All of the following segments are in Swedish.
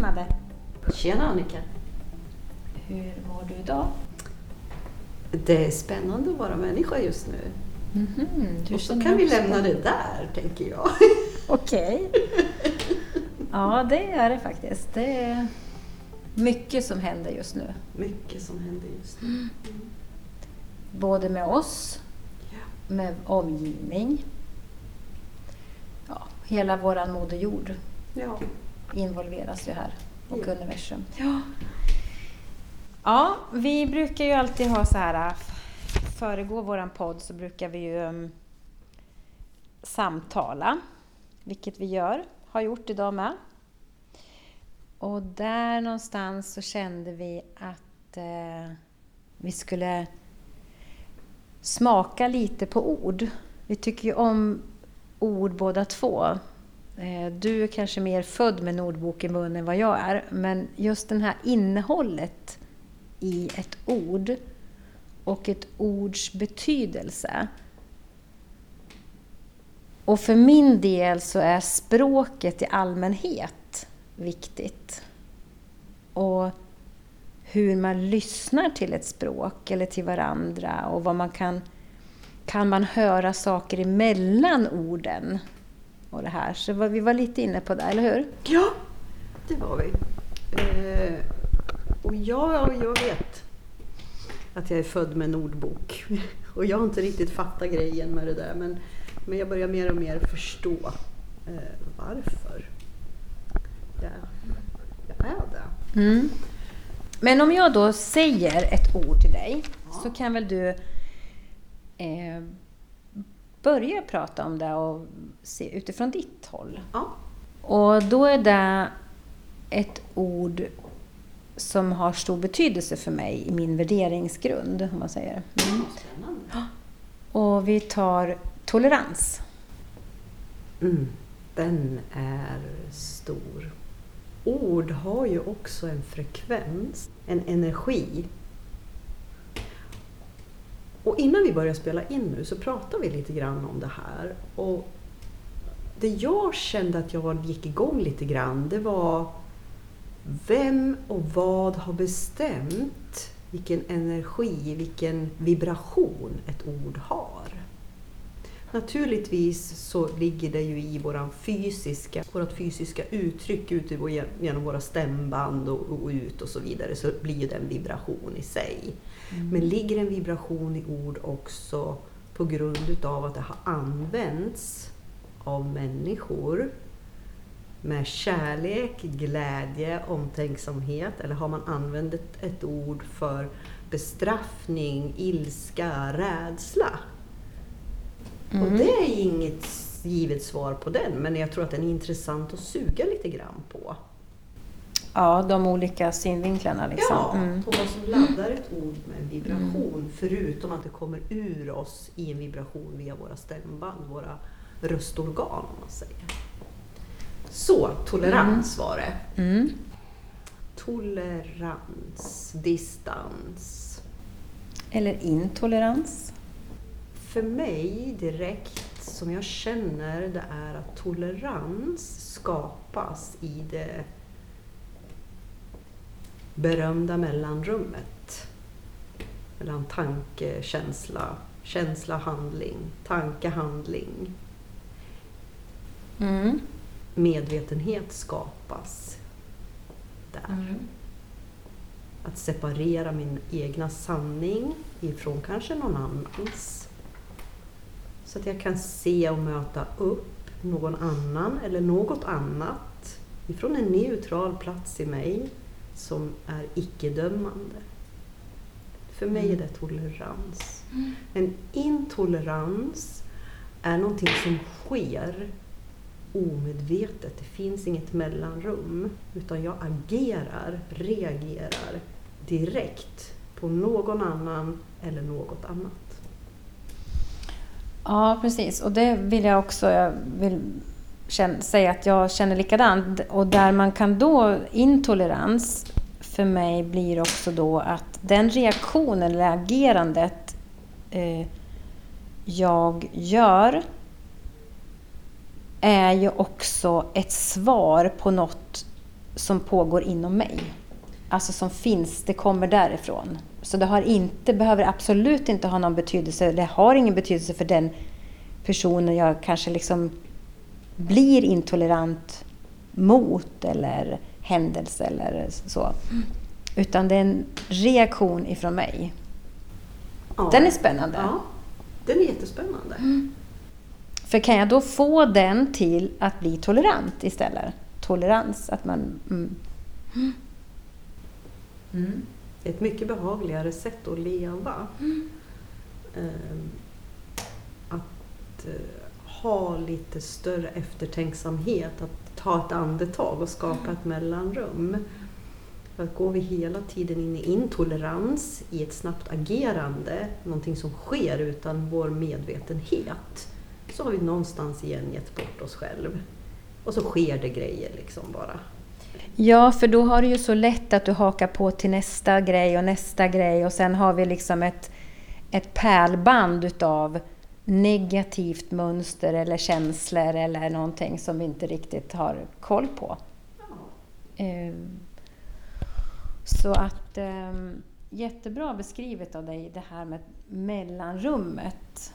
Madde! Tjena Annika! Hur mår du idag? Det är spännande att vara människa just nu. Mm-hmm. Och så kan vi lämna det där, tänker jag. Okej. Ja, det är det faktiskt. Det är mycket som händer just nu. Mycket som händer just nu. Både med oss, Ja. med omgivning. Ja, hela våran moder jord Ja. Involveras ju här och Ja. universum. Ja. ja, vi brukar ju alltid ha så här, föregå våran podd så brukar vi ju um, samtala, vilket vi gör, har gjort idag med. Och där någonstans så kände vi att eh, vi skulle smaka lite på ord. Vi tycker ju om ord båda två. Eh, du är kanske mer född med en ordbok i munnen än vad jag är, men just det här innehållet i ett ord och ett ords betydelse. Och för min del så är språket i allmänhet viktigt. Och hur man lyssnar till ett språk eller till varandra och vad man kan... Kan man höra saker emellan orden? Och det här. Så vi var lite inne på det, eller hur? Ja, det var vi. Eh, och jag, jag vet att jag är född med en ordbok. Och jag har inte riktigt fattat grejen med det där. Men, men jag börjar mer och mer förstå eh, varför jag, jag är det. Mm. Men om jag då säger ett ord till dig så kan väl du eh, börja prata om det och se utifrån ditt håll. Ja. Och då är det ett ord som har stor betydelse för mig i min värderingsgrund, om man säger. Mm. Och vi tar tolerans. Mm, den är stor. Ord har ju också en frekvens, en energi. Och innan vi börjar spela in nu så pratar vi lite grann om det här. Och det jag kände att jag gick igång lite grann, det var vem och vad har bestämt vilken energi, vilken vibration ett ord har? Naturligtvis så ligger det ju i våran fysiska, vårat fysiska uttryck ut genom våra stämband och, och ut och så vidare så blir ju det en vibration i sig. Men ligger en vibration i ord också på grund utav att det har använts av människor med kärlek, glädje, omtänksamhet eller har man använt ett, ett ord för bestraffning, ilska, rädsla? Och det är inget givet svar på den, men jag tror att den är intressant att suga lite grann på. Ja, de olika synvinklarna liksom. Ja, Mm. på vad som laddar ett ord med en vibration, förutom att det kommer ur oss i en vibration via våra stämband, våra röstorgan om man säger. Så, tolerans var det. Mm. Tolerans, distans. Eller intolerans. För mig direkt, som jag känner, det är att tolerans skapas i det berömda mellanrummet. Mellan tanke, känsla, känsla, handling, tanke, handling. Mm. Medvetenhet skapas där. Mm. Att separera min egna sanning ifrån kanske någon annans. Så att jag kan se och möta upp någon annan eller något annat ifrån en neutral plats i mig som är icke-dömande. För mig är det tolerans. En intolerans är någonting som sker omedvetet. Det finns inget mellanrum. Utan jag agerar, reagerar direkt på någon annan eller något annat. Ja, precis. Och det vill jag också jag vill säga att jag känner likadant. Och där man kan då, intolerans för mig blir också då att den reaktionen eller agerandet eh, jag gör är ju också ett svar på något som pågår inom mig. Alltså som finns, det kommer därifrån. Så det har inte, behöver absolut inte ha någon betydelse, det har ingen betydelse för den personen jag kanske liksom blir intolerant mot eller händelse eller så. Utan det är en reaktion ifrån mig. Ja. Den är spännande. Ja, den är jättespännande. För kan jag då få den till att bli tolerant istället? Tolerans, att man... Mm. Mm. Ett mycket behagligare sätt att leva. Mm. Ehm, att eh, ha lite större eftertänksamhet, att ta ett andetag och skapa ett mellanrum. För att går vi hela tiden in i intolerans, i ett snabbt agerande, någonting som sker utan vår medvetenhet, så har vi någonstans igen gett bort oss själv. Och så sker det grejer liksom bara. Ja, för då har du ju så lätt att du hakar på till nästa grej och nästa grej och sen har vi liksom ett, ett pärlband utav negativt mönster eller känslor eller någonting som vi inte riktigt har koll på. Ehm, Så att ehm, jättebra beskrivet av dig det här med mellanrummet.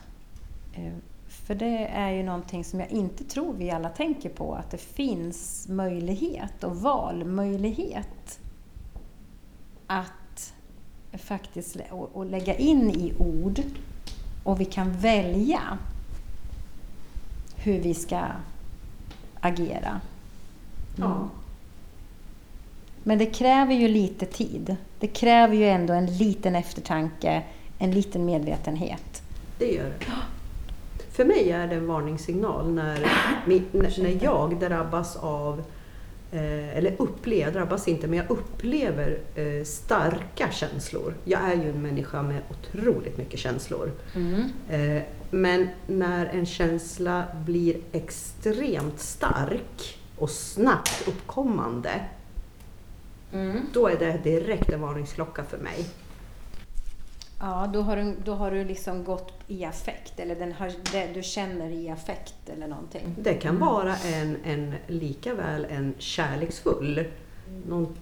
Ehm, För det är ju någonting som jag inte tror vi alla tänker på, att det finns möjlighet och valmöjlighet att faktiskt och lägga in i ord och vi kan välja hur vi ska agera. Ja. Men det kräver ju lite tid. Det kräver ju ändå en liten eftertanke, en liten medvetenhet. Det gör det. För mig är det en varningssignal när, när jag drabbas av, eller upplever, drabbas inte, men jag upplever eh, starka känslor. Jag är ju en människa med otroligt mycket känslor. Eh, Men när en känsla blir extremt stark och snabbt uppkommande, då är det direkt en varningsklocka för mig. Ja, då har du, då har du liksom gått i affekt, eller den har, det du känner i affekt eller någonting. Det kan vara en, en lika väl en kärleksfull, någon,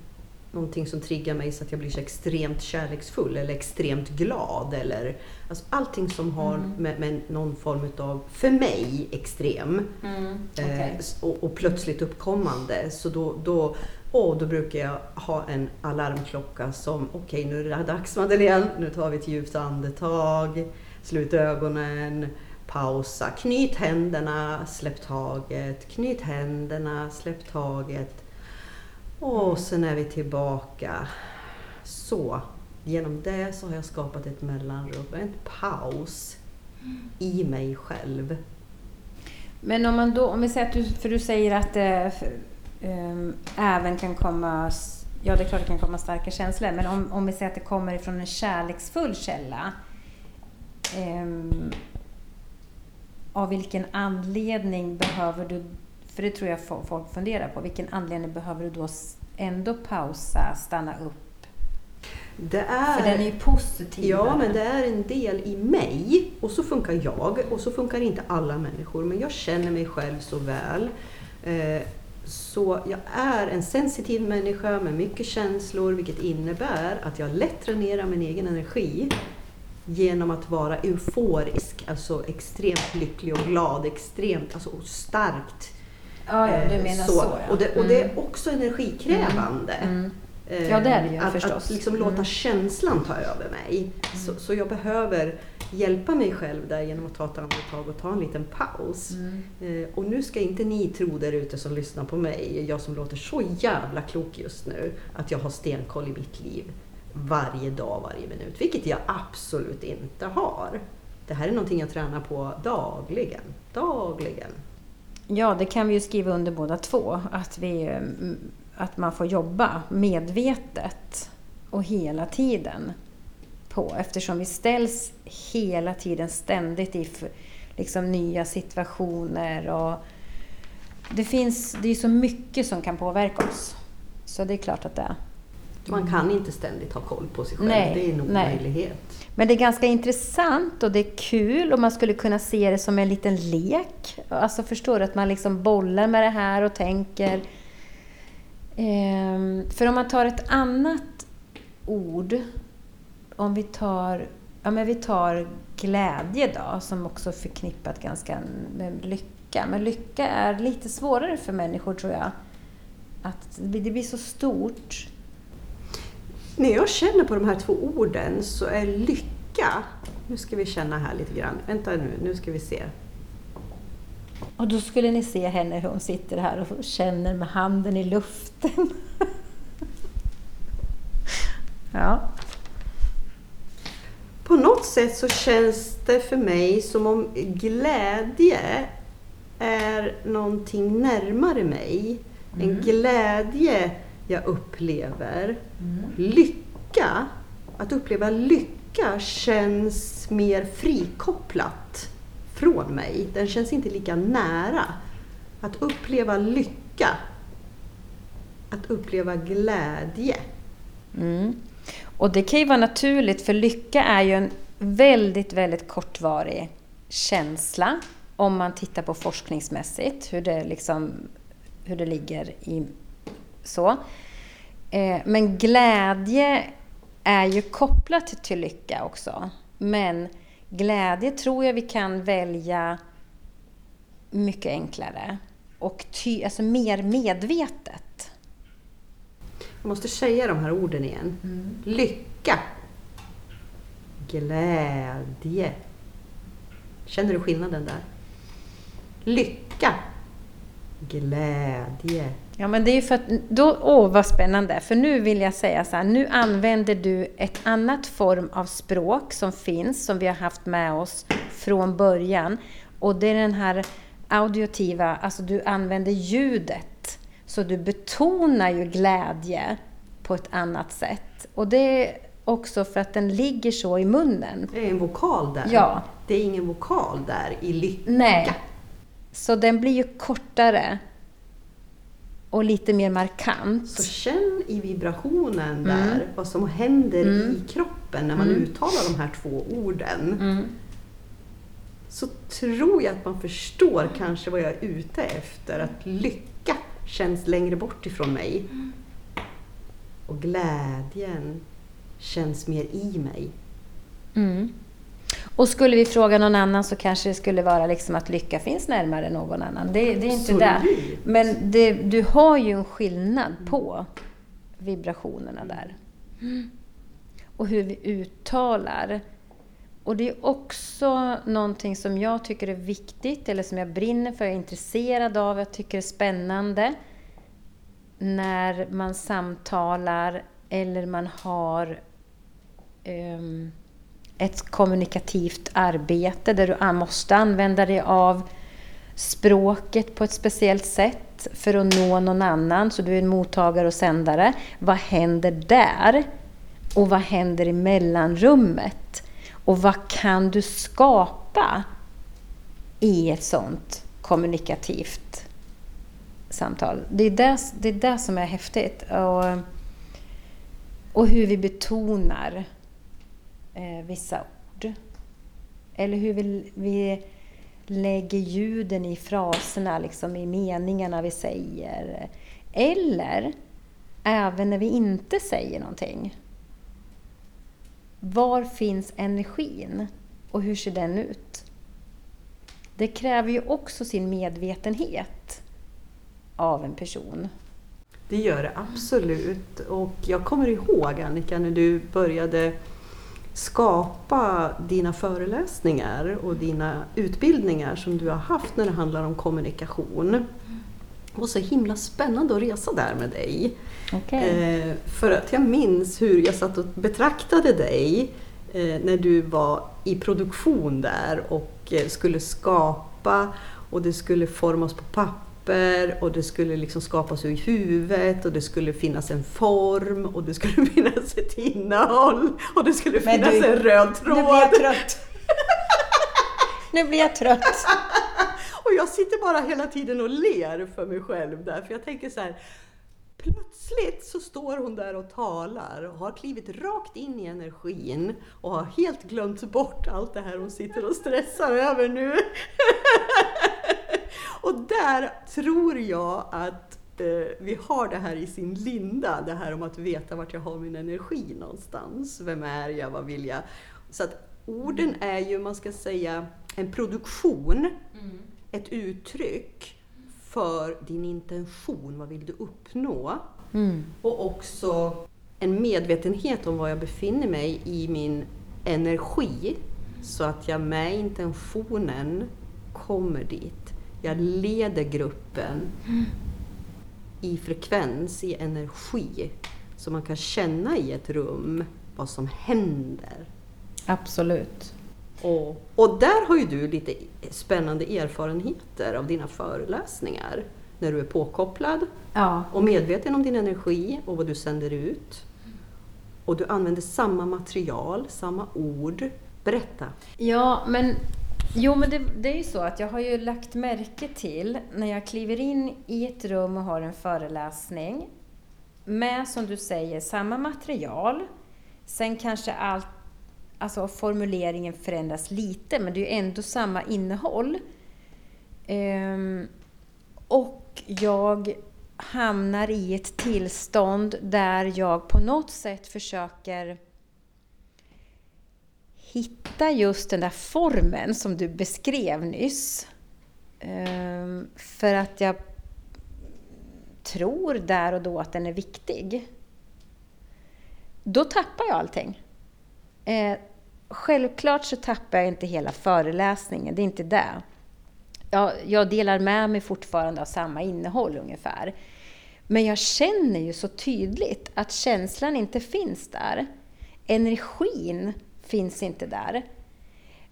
någonting som triggar mig så att jag blir så extremt kärleksfull eller extremt glad. Eller, alltså allting som har med, med någon form av, för mig, extrem Mm, eh, okej. s- och, och plötsligt uppkommande. Så då, då, och då brukar jag ha en alarmklocka som, okej nu är det dags Madeleine, nu tar vi ett djupt andetag, slut ögonen, pausa, knyt händerna, släpp taget, knyt händerna, släpp taget. Och sen är vi tillbaka. Så, genom det så har jag skapat ett mellanrum, en paus i mig själv. Men om man då, om vi säger att du, för du säger att eh, ehm, även kan komma, ja det är klart det kan komma starka känslor, men om, om vi säger att det kommer ifrån en kärleksfull källa. ehm, av vilken anledning behöver du, för det tror jag fo- folk funderar på, vilken anledning behöver du då ändå pausa, stanna upp? Det är... För den är ju positiv. Ja, men det är en del i mig och så funkar jag och så funkar inte alla människor. Men jag känner mig själv så väl. Eh, Så jag är en sensitiv människa med mycket känslor vilket innebär att jag lätt dränerar min egen energi genom att vara euforisk, alltså extremt lycklig och glad, extremt alltså starkt. ja, ja, du Eh, menar så, ja. Och, det, och det är också energikrävande. Mm. Eh, Ja, det är det ju att, förstås. Att liksom låta Mm. känslan ta över mig. Så, så jag behöver hjälpa mig själv där genom att ta ett andetag och ta en liten paus. Mm. Eh, och nu ska inte ni tro där ute som lyssnar på mig, jag som låter så jävla klok just nu, att jag har stenkoll i mitt liv varje dag, varje minut. Vilket jag absolut inte har. Det här är någonting jag tränar på dagligen. Dagligen. Ja, det kan vi ju skriva under båda två. Att, vi, mm, att man får jobba medvetet och hela tiden på. Eftersom vi ställs hela tiden ständigt i liksom, nya situationer. Och det, finns, det är så mycket som kan påverka oss. Så det är klart att det är. Man kan inte ständigt ha koll på sig själv. Nej, det är en omöjlighet. Men det är ganska intressant och det är kul och man skulle kunna se det som en liten lek. Alltså förstår du att man liksom bollar med det här och tänker Ehm, för om man tar ett annat ord, om vi tar, ja, men vi tar glädje då, som också är förknippat ganska med lycka. Men lycka är lite svårare för människor tror jag. Att det blir så stort. När jag känner på de här två orden så är lycka, nu ska vi känna här lite grann, vänta nu, nu ska vi se. Och då skulle ni se henne hur hon sitter här och känner med handen i luften. ja. På något sätt så känns det för mig som om glädje är någonting närmare mig. Mm. En glädje jag upplever. Mm. Lycka, att uppleva lycka känns mer frikopplat ifrån mig. Den känns inte lika nära. Att uppleva lycka, att uppleva glädje. Mm. Och det kan ju vara naturligt, för lycka är ju en väldigt, väldigt kortvarig känsla om man tittar på forskningsmässigt, hur det, liksom, hur det ligger i så. Eh, men glädje är ju kopplat till lycka också. Men Glädje tror jag vi kan välja mycket enklare och ty, alltså mer medvetet. Jag måste säga de här orden igen. Mm. Lycka. Glädje. Känner du skillnaden där? Lycka. Glädje. Ja, men det är ju för att, då, åh vad spännande, för nu vill jag säga så här, nu använder du ett annat form av språk som finns, som vi har haft med oss från början. Och det är den här audiotiva, alltså du använder ljudet. Så du betonar ju glädje på ett annat sätt. Och det är också för att den ligger så i munnen. Det är en vokal där. Ja. Det är ingen vokal där i lycka. Nej. Så den blir ju kortare och lite mer markant. Så känn i vibrationen mm. där vad som händer mm. i kroppen när man mm. uttalar de här två orden. Mm. Så tror jag att man förstår kanske vad jag är ute efter. Att lycka känns längre bort ifrån mig. Och glädjen känns mer i mig. Och skulle vi fråga någon annan så kanske det skulle vara liksom att lycka finns närmare någon annan. Det, det är inte det. Men det, du har ju en skillnad på vibrationerna där. Mm. Och hur vi uttalar. Och det är också någonting som jag tycker är viktigt, eller som jag brinner för, jag är intresserad av, jag tycker är spännande. När man samtalar eller man har um, ett kommunikativt arbete där du måste använda dig av språket på ett speciellt sätt för att nå någon annan, så du är en mottagare och sändare. Vad händer där? Och vad händer i mellanrummet? Och vad kan du skapa i ett sånt kommunikativt samtal? Det är det, det, är det som är häftigt. Och, och hur vi betonar eh, vissa ord. Eller hur vi, vi lägger ljuden i fraserna, liksom i meningarna vi säger. Eller även när vi inte säger någonting. Var finns energin och hur ser den ut? Det kräver ju också sin medvetenhet av en person. Det gör det absolut. Och jag kommer ihåg Annika när du började skapa dina föreläsningar och dina utbildningar som du har haft när det handlar om kommunikation. Det var så himla spännande att resa där med dig. Okay. Eh, för att jag minns hur jag satt och betraktade dig eh, när du var i produktion där och eh, skulle skapa och det skulle formas på papper papper och det skulle liksom skapas ur huvudet och det skulle finnas en form och det skulle finnas ett innehåll och det skulle finnas du, en röd tråd. Nu blir jag trött. nu blir jag trött. och jag sitter bara hela tiden och ler för mig själv där, för jag tänker så här, Plötsligt så står hon där och talar och har klivit rakt in i energin och har helt glömt bort allt det här hon sitter och stressar över nu. och där tror jag att eh, vi har det här i sin linda, det här om att veta vart jag har min energi någonstans. Vem är jag? Vad vill jag? Så att orden är ju, man ska säga, en produktion, ett uttryck för din intention. Vad vill du uppnå? Och också en medvetenhet om var jag befinner mig i min energi. Så att jag med intentionen kommer dit. Jag leder gruppen i frekvens, i energi. Så man kan känna i ett rum vad som händer. Absolut. Och, och där har ju du lite spännande erfarenheter av dina föreläsningar. När du är påkopplad Ja. och medveten om din energi och vad du sänder ut. Och du använder samma material, samma ord. Berätta! Ja, men, jo, men det, det är ju så att jag har ju lagt märke till när jag kliver in i ett rum och har en föreläsning med, som du säger, samma material. Sen kanske allt, alltså formuleringen förändras lite, men det är ju ändå samma innehåll. Ehm, och jag hamnar i ett tillstånd där jag på något sätt försöker hitta just den där formen som du beskrev nyss. Ehm, för att jag tror där och då att den är viktig. Då tappar jag allting. Eh, självklart så tappar jag inte hela föreläsningen, det är inte det. Jag, jag delar med mig fortfarande av samma innehåll ungefär. Men jag känner ju så tydligt att känslan inte finns där. Energin finns inte där.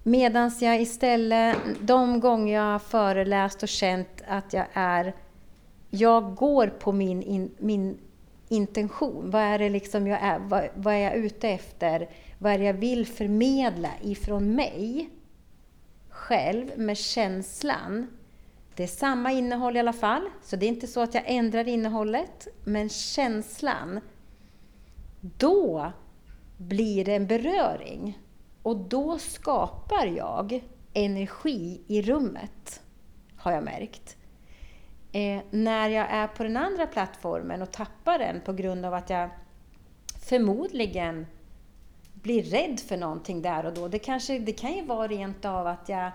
Medan jag istället, de gånger jag har föreläst och känt att jag är... Jag går på min, in, min intention. Vad är det liksom jag är? Vad, vad är jag ute efter? Vad är det jag vill förmedla ifrån mig själv med känslan? Det är samma innehåll i alla fall, så det är inte så att jag ändrar innehållet. Men känslan, då blir det en beröring. Och då skapar jag energi i rummet, har jag märkt. Eh, när jag är på den andra plattformen och tappar den på grund av att jag förmodligen blir rädd för någonting där och då. Det, kanske, det kan ju vara rent av att jag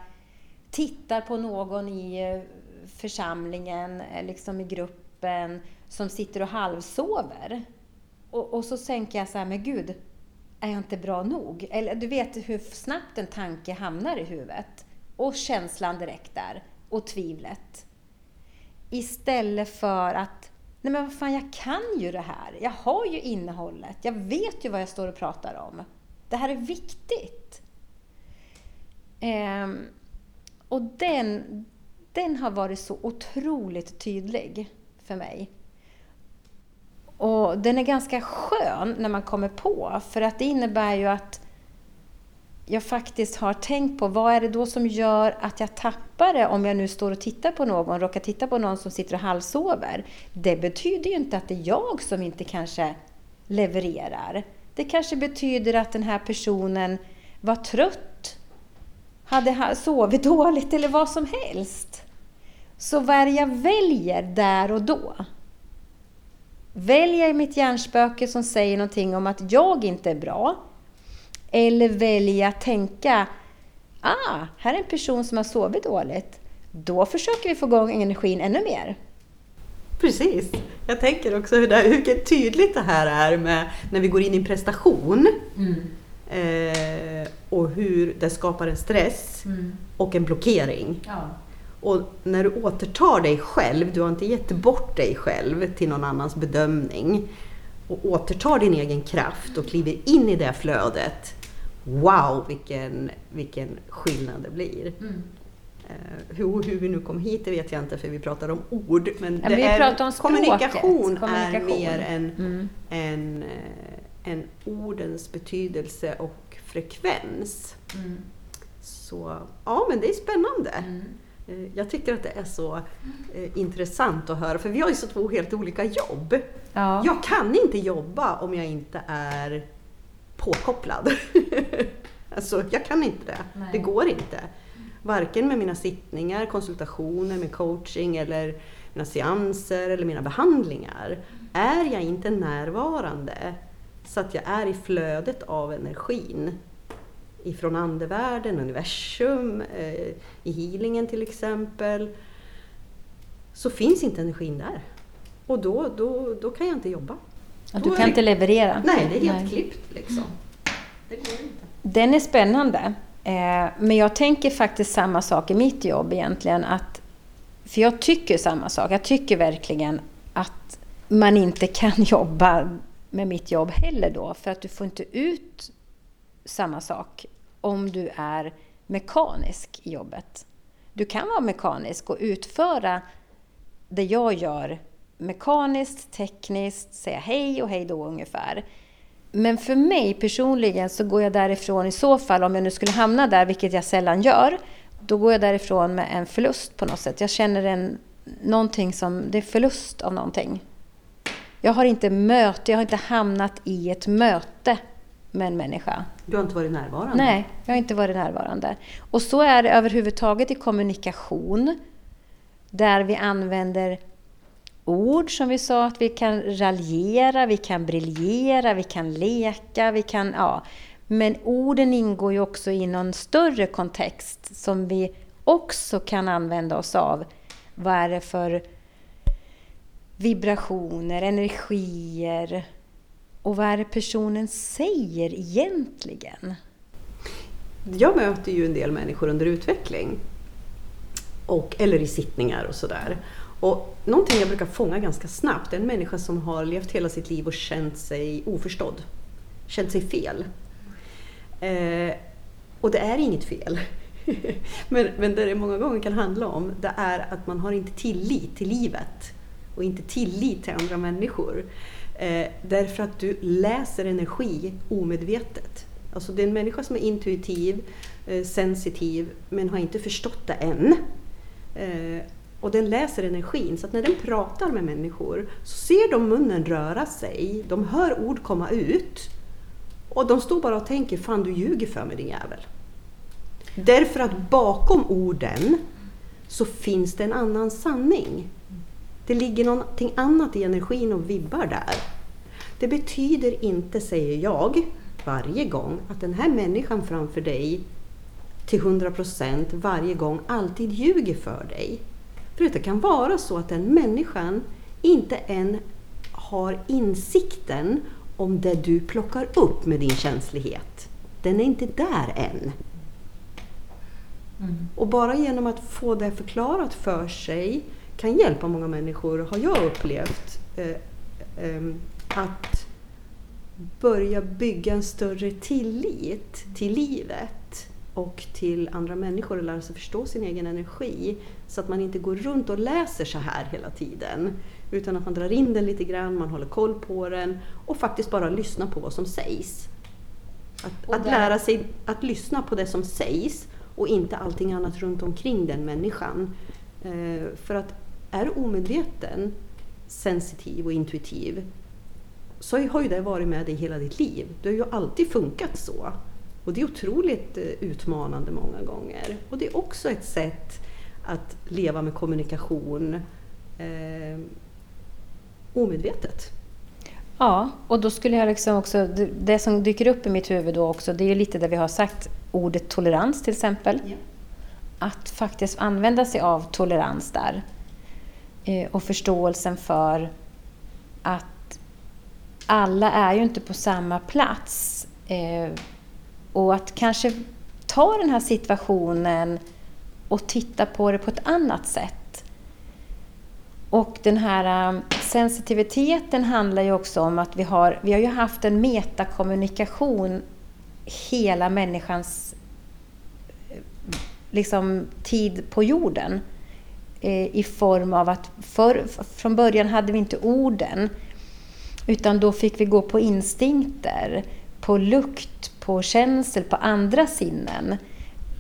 tittar på någon i eh, församlingen, eh, liksom i gruppen, som sitter och halvsover. Och, och så tänker jag så här, men gud, är jag inte bra nog? Eller du vet hur snabbt en tanke hamnar i huvudet. Och känslan direkt där. Och tvivlet. Istället för att, nej men vad fan, jag kan ju det här. Jag har ju innehållet. Jag vet ju vad jag står och pratar om. Det här är viktigt. Ehm, och den, den har varit så otroligt tydlig för mig. Och den är ganska skön när man kommer på, för att det innebär ju att jag faktiskt har tänkt på vad är det då som gör att jag tappar det om jag nu står och tittar på någon, råkar titta på någon som sitter och halvsover. Det betyder ju inte att det är jag som inte kanske levererar. Det kanske betyder att den här personen var trött, hade sovit dåligt eller vad som helst. Så vad är det jag väljer där och då? Väljer jag mitt hjärnspöke som säger någonting om att jag inte är bra? Eller väljer jag att tänka, ah, här är en person som har sovit dåligt. Då försöker vi få igång energin ännu mer. Precis. Jag tänker också hur, det, hur tydligt det här är med när vi går in i en prestation. Mm. Eh, och hur det skapar en stress Mm. och en blockering. Ja. Och när du återtar dig själv, du har inte gett bort dig själv till någon annans bedömning och återtar din egen kraft och kliver in i det flödet. Wow, vilken, vilken skillnad det blir. Mm. Eh, hur, hur vi nu kom hit det vet jag inte för vi pratar om ord. Men, Ja, men är, om språket. kommunikation, är Kommunikation. mer än, Mm. än, eh, än ordens betydelse och frekvens. Mm. Så ja, men det är spännande. Mm. Eh, Jag tycker att det är så eh, intressant att höra, för vi har ju så två helt olika jobb. Ja. Jag kan inte jobba om jag inte är påkopplad. alltså, jag kan inte det. Nej. Det går inte. Varken med mina sittningar, konsultationer, med coaching eller mina seanser eller mina behandlingar. Är jag inte närvarande så att jag är i flödet av energin ifrån andevärlden, universum, eh, i healingen till exempel, så finns inte energin där. Och då, då, då kan jag inte jobba. Ja, du kan det, inte leverera? Nej, det är helt nej. klippt liksom. Det går inte. Den är spännande. Eh, men jag tänker faktiskt samma sak i mitt jobb egentligen. Att, för jag tycker samma sak. Jag tycker verkligen att man inte kan jobba med mitt jobb heller då. För att du får inte ut samma sak om du är mekanisk i jobbet. Du kan vara mekanisk och utföra det jag gör mekaniskt, tekniskt, säga hej och hej då ungefär. Men för mig personligen så går jag därifrån i så fall, om jag nu skulle hamna där, vilket jag sällan gör, då går jag därifrån med en förlust på något sätt. Jag känner en, någonting som, det är förlust av någonting. Jag har inte möte, jag har inte hamnat i ett möte med en människa. Du har inte varit närvarande? Nej, jag har inte varit närvarande. Och så är det överhuvudtaget i kommunikation, där vi använder ord som vi sa, att vi kan raljera, vi kan briljera, vi kan leka, vi kan... Ja. Men orden ingår ju också i någon större kontext som vi också kan använda oss av. Vad är det för vibrationer, energier och vad är det personen säger egentligen? Jag möter ju en del människor under utveckling och, eller i sittningar och sådär. Och någonting jag brukar fånga ganska snabbt är en människa som har levt hela sitt liv och känt sig oförstådd. Känt sig fel. Eh, och det är inget fel. men, men det det många gånger kan handla om, det är att man har inte tillit till livet och inte tillit till andra människor. Eh, därför att du läser energi omedvetet. Alltså det är en människa som är intuitiv, eh, sensitiv, men har inte förstått det än. Eh, och den läser energin, så att när den pratar med människor så ser de munnen röra sig, de hör ord komma ut och de står bara och tänker Fan du ljuger för mig din jävel. Därför att bakom orden så finns det en annan sanning. Det ligger någonting annat i energin och vibbar där. Det betyder inte, säger jag, varje gång att den här människan framför dig till 100% varje gång alltid ljuger för dig. För det kan vara så att den människan inte än har insikten om det du plockar upp med din känslighet. Den är inte där än. Mm. Och bara genom att få det förklarat för sig kan hjälpa många människor, har jag upplevt, eh, eh, att börja bygga en större tillit till livet och till andra människor och lära sig förstå sin egen energi. Så att man inte går runt och läser så här hela tiden. Utan att man drar in den lite grann, man håller koll på den och faktiskt bara lyssnar på vad som sägs. Att, att lära sig att lyssna på det som sägs och inte allting annat runt omkring den människan. Eh, för att är du omedveten, sensitiv och intuitiv så har ju det varit med dig hela ditt liv. Det har ju alltid funkat så. Och det är otroligt eh, utmanande många gånger. Och det är också ett sätt att leva med kommunikation eh, omedvetet. Ja, och då skulle jag liksom också, det som dyker upp i mitt huvud då också, det är ju lite det vi har sagt, ordet tolerans till exempel. Ja. Att faktiskt använda sig av tolerans där. Eh, och förståelsen för att alla är ju inte på samma plats. Eh, och att kanske ta den här situationen och titta på det på ett annat sätt. Och den här eh, sensitiviteten handlar ju också om att vi har, vi har ju haft en metakommunikation hela människans liksom, tid på jorden. Eh, I form av att för, från början hade vi inte orden. Utan då fick vi gå på instinkter, på lukt, på känsel, på andra sinnen.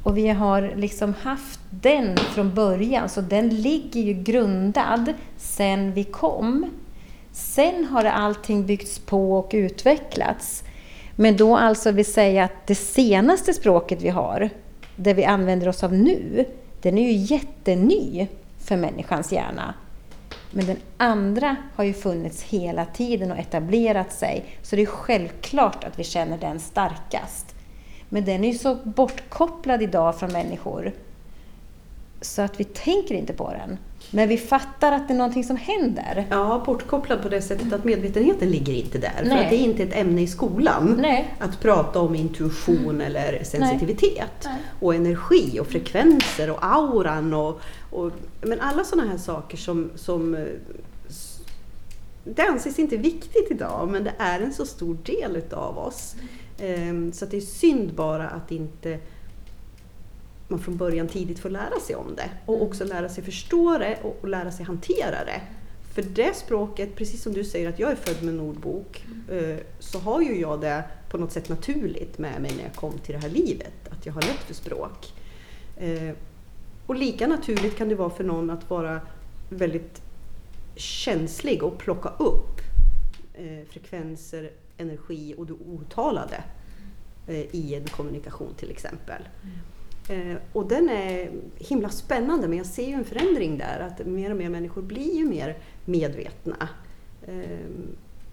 Och vi har liksom haft den från början, så den ligger ju grundad sen vi kom. Sen har allting byggts på och utvecklats. Men då alltså vill säga att det senaste språket vi har, det vi använder oss av nu, den är ju jätteny för människans hjärna. Men den andra har ju funnits hela tiden och etablerat sig. Så det är självklart att vi känner den starkast. Men den är ju så bortkopplad idag från människor så att vi tänker inte på den. Men vi fattar att det är någonting som händer. Ja, bortkopplad på det sättet att medvetenheten ligger inte där. Nej. För att det är inte ett ämne i skolan Nej. att prata om intuition eller sensitivitet. Nej. Och energi och frekvenser och auran och, och men alla sådana här saker som, som eh, det anses inte viktigt idag men det är en så stor del utav oss. Ehm, Så det är synd bara att inte man från början tidigt får lära sig om det och också lära sig förstå det och, lära sig hantera det. För det språket, precis som du säger att jag är född med en ordbok, eh, så har ju jag det på något sätt naturligt med mig när jag kom till det här livet, att jag har lätt för språk. Och lika naturligt kan det vara för någon att vara väldigt känslig och plocka upp eh, frekvenser, energi och det outtalade eh, i en kommunikation till exempel. Eh, och den är himla spännande men jag ser ju en förändring där att mer och mer människor blir ju mer medvetna. Eh,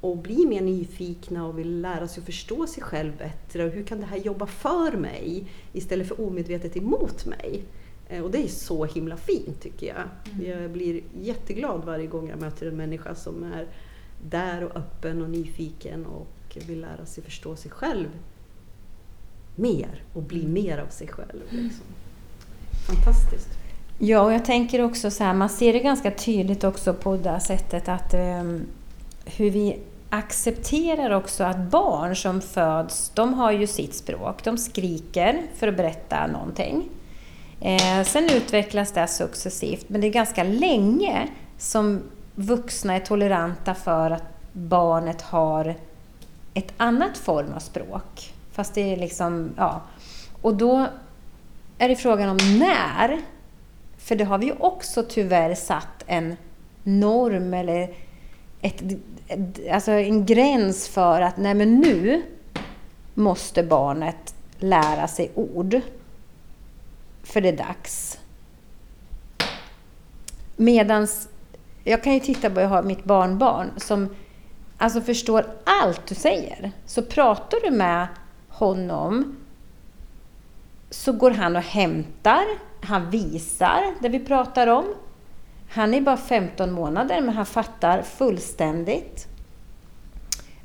och blir mer nyfikna och vill lära sig att förstå sig själv bättre. Hur kan det här jobba för mig istället för omedvetet emot mig? Eh, och det är så himla fint tycker jag. Jag blir jätteglad varje gång jag möter en människa som är där och öppen och nyfiken och vill lära sig förstå sig själv mer och bli mer av sig själv. Liksom. Fantastiskt. Ja, och jag tänker också så här, man ser det ganska tydligt också på det sättet att ehm, hur vi accepterar också att barn som föds, de har ju sitt språk. De skriker för att berätta någonting. Eh, sen utvecklas det successivt, men det är ganska länge som vuxna är toleranta för att barnet har ett annat form av språk. Fast det är liksom, ja. Och då är det frågan om när. För det har vi ju också tyvärr satt en norm eller ett, ett, alltså en gräns för att nej men nu måste barnet lära sig ord. För det är dags. Medans jag kan ju titta på, jag har mitt barnbarn som alltså förstår allt du säger. Så pratar du med honom så går han och hämtar, han visar det vi pratar om. Han är bara 15 månader men han fattar fullständigt.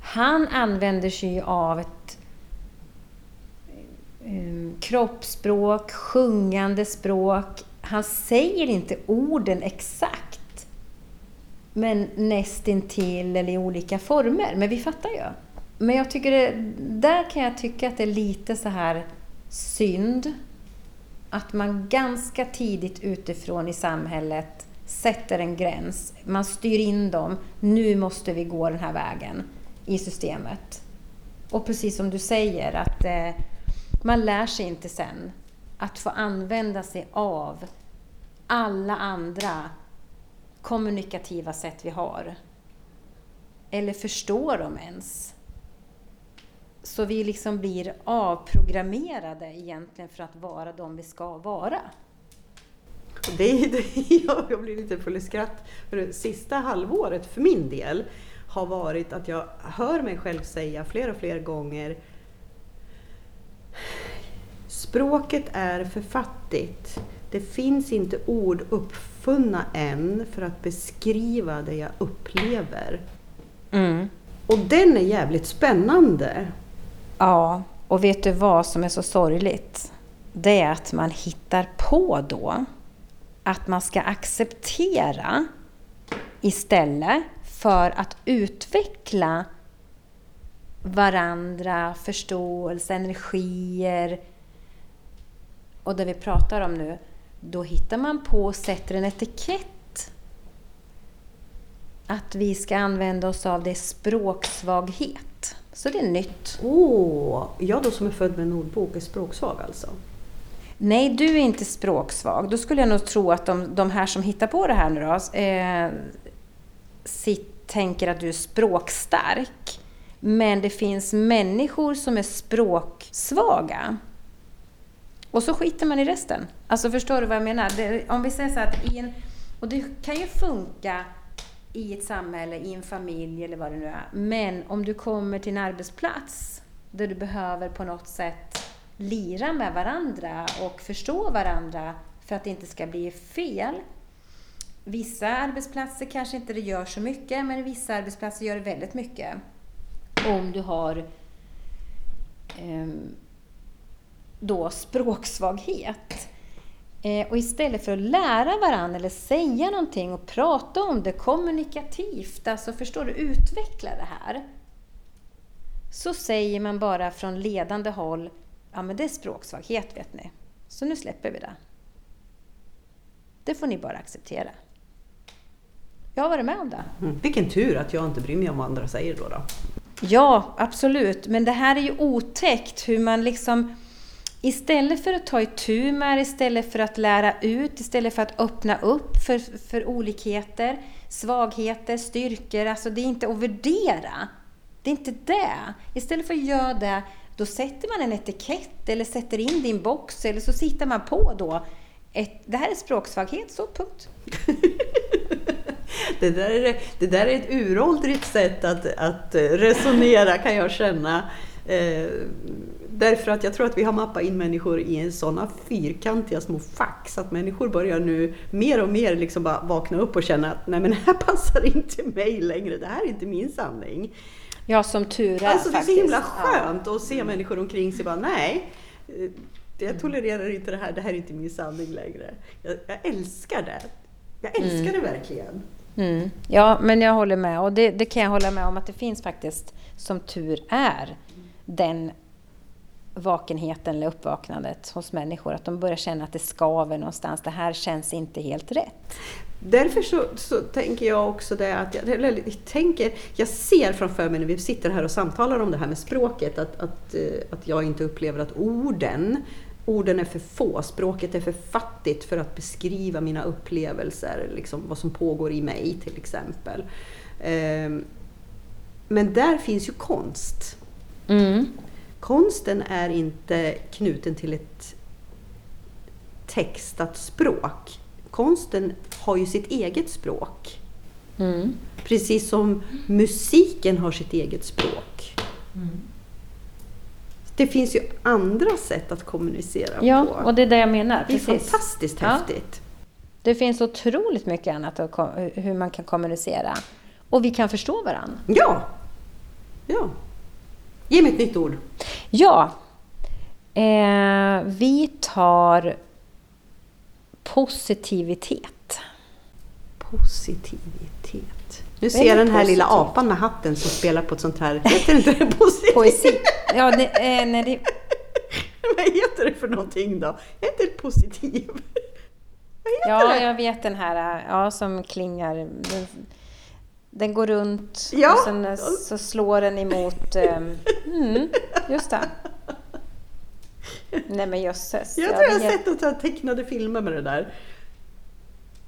Han använder sig av ett Ehm, kroppsspråk, sjungande språk. Han säger inte orden exakt. Men nästintill eller i olika former. Men vi fattar ju. Men jag tycker det, där kan jag tycka att det är lite så här synd att man ganska tidigt utifrån i samhället sätter en gräns. Man styr in dem. Nu måste vi gå den här vägen i systemet. Och precis som du säger att eh, man lär sig inte sen att få använda sig av alla andra kommunikativa sätt vi har. Eller förstå dem ens. Så vi liksom blir avprogrammerade egentligen för att vara de vi ska vara. Det, är- det, jag, jag blir lite full i skratt. För det sista halvåret för min del har varit att jag hör mig själv säga fler och fler gånger Språket är för fattigt. Det finns inte ord uppfunna än för att beskriva det jag upplever. Mm. Och den är jävligt spännande. Ja, och vet du vad som är så sorgligt? Det är att man hittar på då att man ska acceptera istället för att utveckla varandra, förståelse, energier och det vi pratar om nu. Då hittar man på och sätter en etikett att vi ska använda oss av det språksvaghet. Så det är nytt. Åh, jag då som är född med en ordbok är språksvag alltså? Nej, du är inte språksvag. Då skulle jag nog tro att de, de här som hittar på det här nu då, eh, sitt, tänker att du är språkstark. Men det finns människor som är språksvaga. Och så skiter man i resten. Alltså förstår du vad jag menar? Det, om vi säger så att i en, och det kan ju funka i ett samhälle, i en familj eller vad det nu är. Men om du kommer till en arbetsplats där du behöver på något sätt lira med varandra och förstå varandra för att det inte ska bli fel. Vissa arbetsplatser kanske inte det gör så mycket, men vissa arbetsplatser gör det väldigt mycket. Om du har eh, då språksvaghet. Eh, och istället för att lära varandra eller säga någonting och prata om det kommunikativt, alltså förstår du, utveckla det här. Så säger man bara från ledande håll, ja men det är språksvaghet vet ni. Så nu släpper vi det. Det får ni bara acceptera. Jag har varit med om det. Mm. Vilken tur att jag inte bryr mig om vad andra säger då. då. Ja, absolut. Men det här är ju otäckt hur man liksom Istället för att ta itu med istället för att lära ut, istället för att öppna upp för, för olikheter, svagheter, styrkor. Alltså det är inte att värdera. Det är inte det. Istället för att göra det, då sätter man en etikett eller sätter in din box eller så sitter man på då. Ett, det här är språksvaghet, så punkt. det, där är, det där är ett uråldrigt sätt att, att resonera kan jag känna. Eh, därför att jag tror att vi har mappat in människor i sådana fyrkantiga små fack så att människor börjar nu mer och mer liksom bara vakna upp och känna att nej men det här passar inte mig längre, det här är inte min sanning. Ja, som tur är Alltså det är så himla skönt ja. att se människor omkring sig bara nej, eh, jag tolererar inte det här, det här är inte min sanning längre. Jag, jag älskar det. Jag älskar mm. det verkligen. Mm. Ja, men jag håller med. Och det, det, kan jag hålla med om att det finns faktiskt, som tur är, den vakenheten eller uppvaknandet hos människor. Att de börjar känna att det skaver någonstans. Det här känns inte helt rätt. Därför så, så tänker jag också det att jag, eller, jag, tänker, jag ser framför mig när vi sitter här och samtalar om det här med språket att, att, eh, att jag inte upplever att orden Orden är för få, språket är för fattigt för att beskriva mina upplevelser, liksom vad som pågår i mig till exempel. Ehm, men där finns ju konst. Mm. Konsten är inte knuten till ett textat språk. Konsten har ju sitt eget språk. Mm. Precis som musiken har sitt eget språk. Mm. Det finns ju andra sätt att kommunicera ja, på. Ja, och det är det jag menar. Det är Precis. fantastiskt ja. häftigt. Det finns otroligt mycket annat hur man kan kommunicera. Och vi kan förstå varandra. Ja! Ja. Ge mig ett nytt ord. Ja. Eh, vi tar positivitet. Positivitet. Nu ser jag den här lilla apan med hatten som spelar på ett sånt här, heter inte det positivt? Poesi. Ja, det, eh, nej, det... Vad heter det för någonting då? Heter det positiv? ja, det? jag vet den här ja, som klingar. Den, den går runt ja. och sen så slår den emot... Um, mm, just det. Nej men jösses. Jag tror jag har sett några tecknade filmer med det där.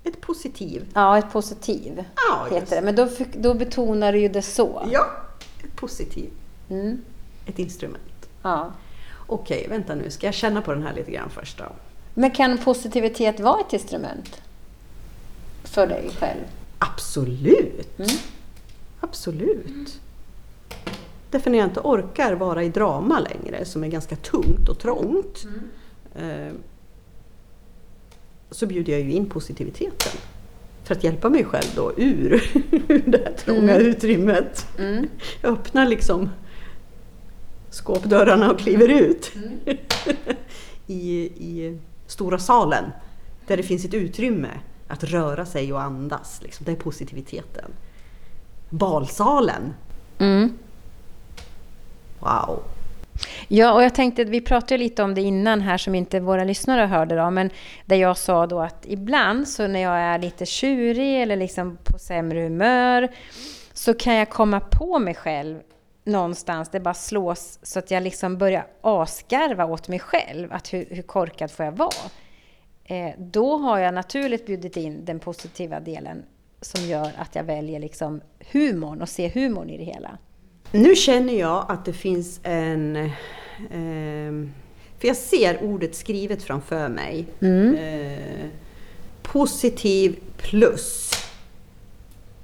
Ett positiv. Ja, ett positiv ja, heter det. Men då, då betonar du ju det så. Ja, ett positiv. Mm. Ett instrument. Ja. Okej, vänta nu. Ska jag känna på den här lite grann först då? Men kan positivitet vara ett instrument? För dig själv? Absolut! Mm. Absolut. Därför när jag inte orkar vara i drama längre, som är ganska tungt och trångt, mm. eh, så bjuder jag ju in positiviteten. För att hjälpa mig själv då ur, det här trånga mm. utrymmet. Mm. Jag öppnar liksom skåpdörrarna och kliver ut mm. i, i stora salen där det finns ett utrymme att röra sig och andas. Liksom. Det är positiviteten. Balsalen. Mm. Wow! Ja, och jag tänkte, vi pratade lite om det innan här som inte våra lyssnare hörde då, men där jag sa då att ibland så när jag är lite tjurig eller liksom på sämre humör så kan jag komma på mig själv någonstans, det bara slås så att jag liksom börjar asgarva åt mig själv, att hur, hur korkad får jag vara? Eh, då har jag naturligt bjudit in den positiva delen som gör att jag väljer liksom humorn och ser humorn i det hela. Nu känner jag att det finns en... Eh, för jag ser ordet skrivet framför mig. Mm. Eh, positiv plus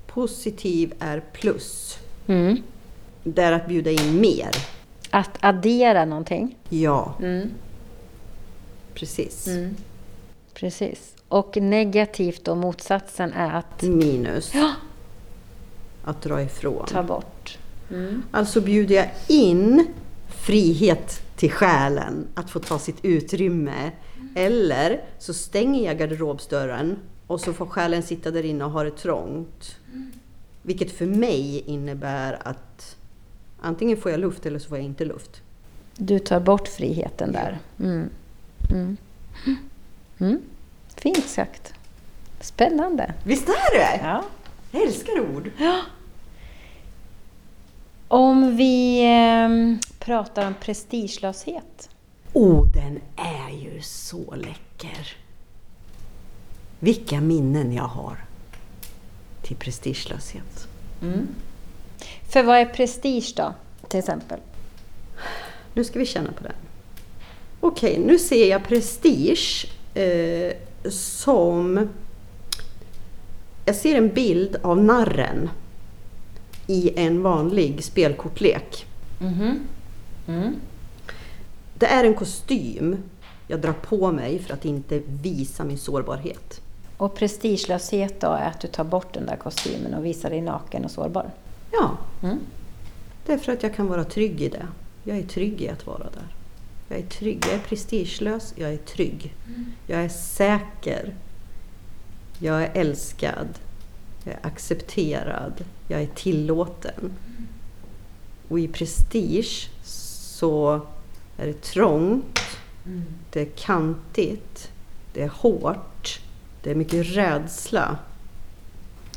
positiv är plus. Mm. Det är att bjuda in mer. Att addera någonting. Ja, Mm. precis. Precis. Och negativt och motsatsen är att Minus. Ja. Att dra ifrån. ta bort. Alltså bjuder jag in frihet till själen att få ta sitt utrymme. Eller så stänger jag garderobsdörren och så får själen sitta där inne och ha det trångt. Vilket för mig innebär att antingen får jag luft eller så får jag inte luft. Du tar bort friheten där. Mm. Mm. Mm. Fint sagt. Spännande. Visst är det? Ja. Jag älskar ord. Om vi ehm, pratar om prestigelöshet. Oh, den är ju så läcker. Vilka minnen jag har till prestigelöshet. För vad är prestige då, till exempel? Nu ska vi känna på den. Okej, nu ser jag prestige eh, som... Jag ser en bild av narren i en vanlig spelkortlek. Mm. Det är en kostym jag drar på mig för att inte visa min sårbarhet. Och prestigelöshet då är att du tar bort den där kostymen och visar dig naken och sårbar. Ja, Mm. det är för att jag kan vara trygg i det. Jag är trygg i att vara där. Jag är trygg, jag är prestigelös, jag är trygg. Jag är säker. Jag är älskad. Jag är accepterad. Jag är tillåten. Och i prestige så är det trångt, det är kantigt, det är hårt, det är mycket rädsla.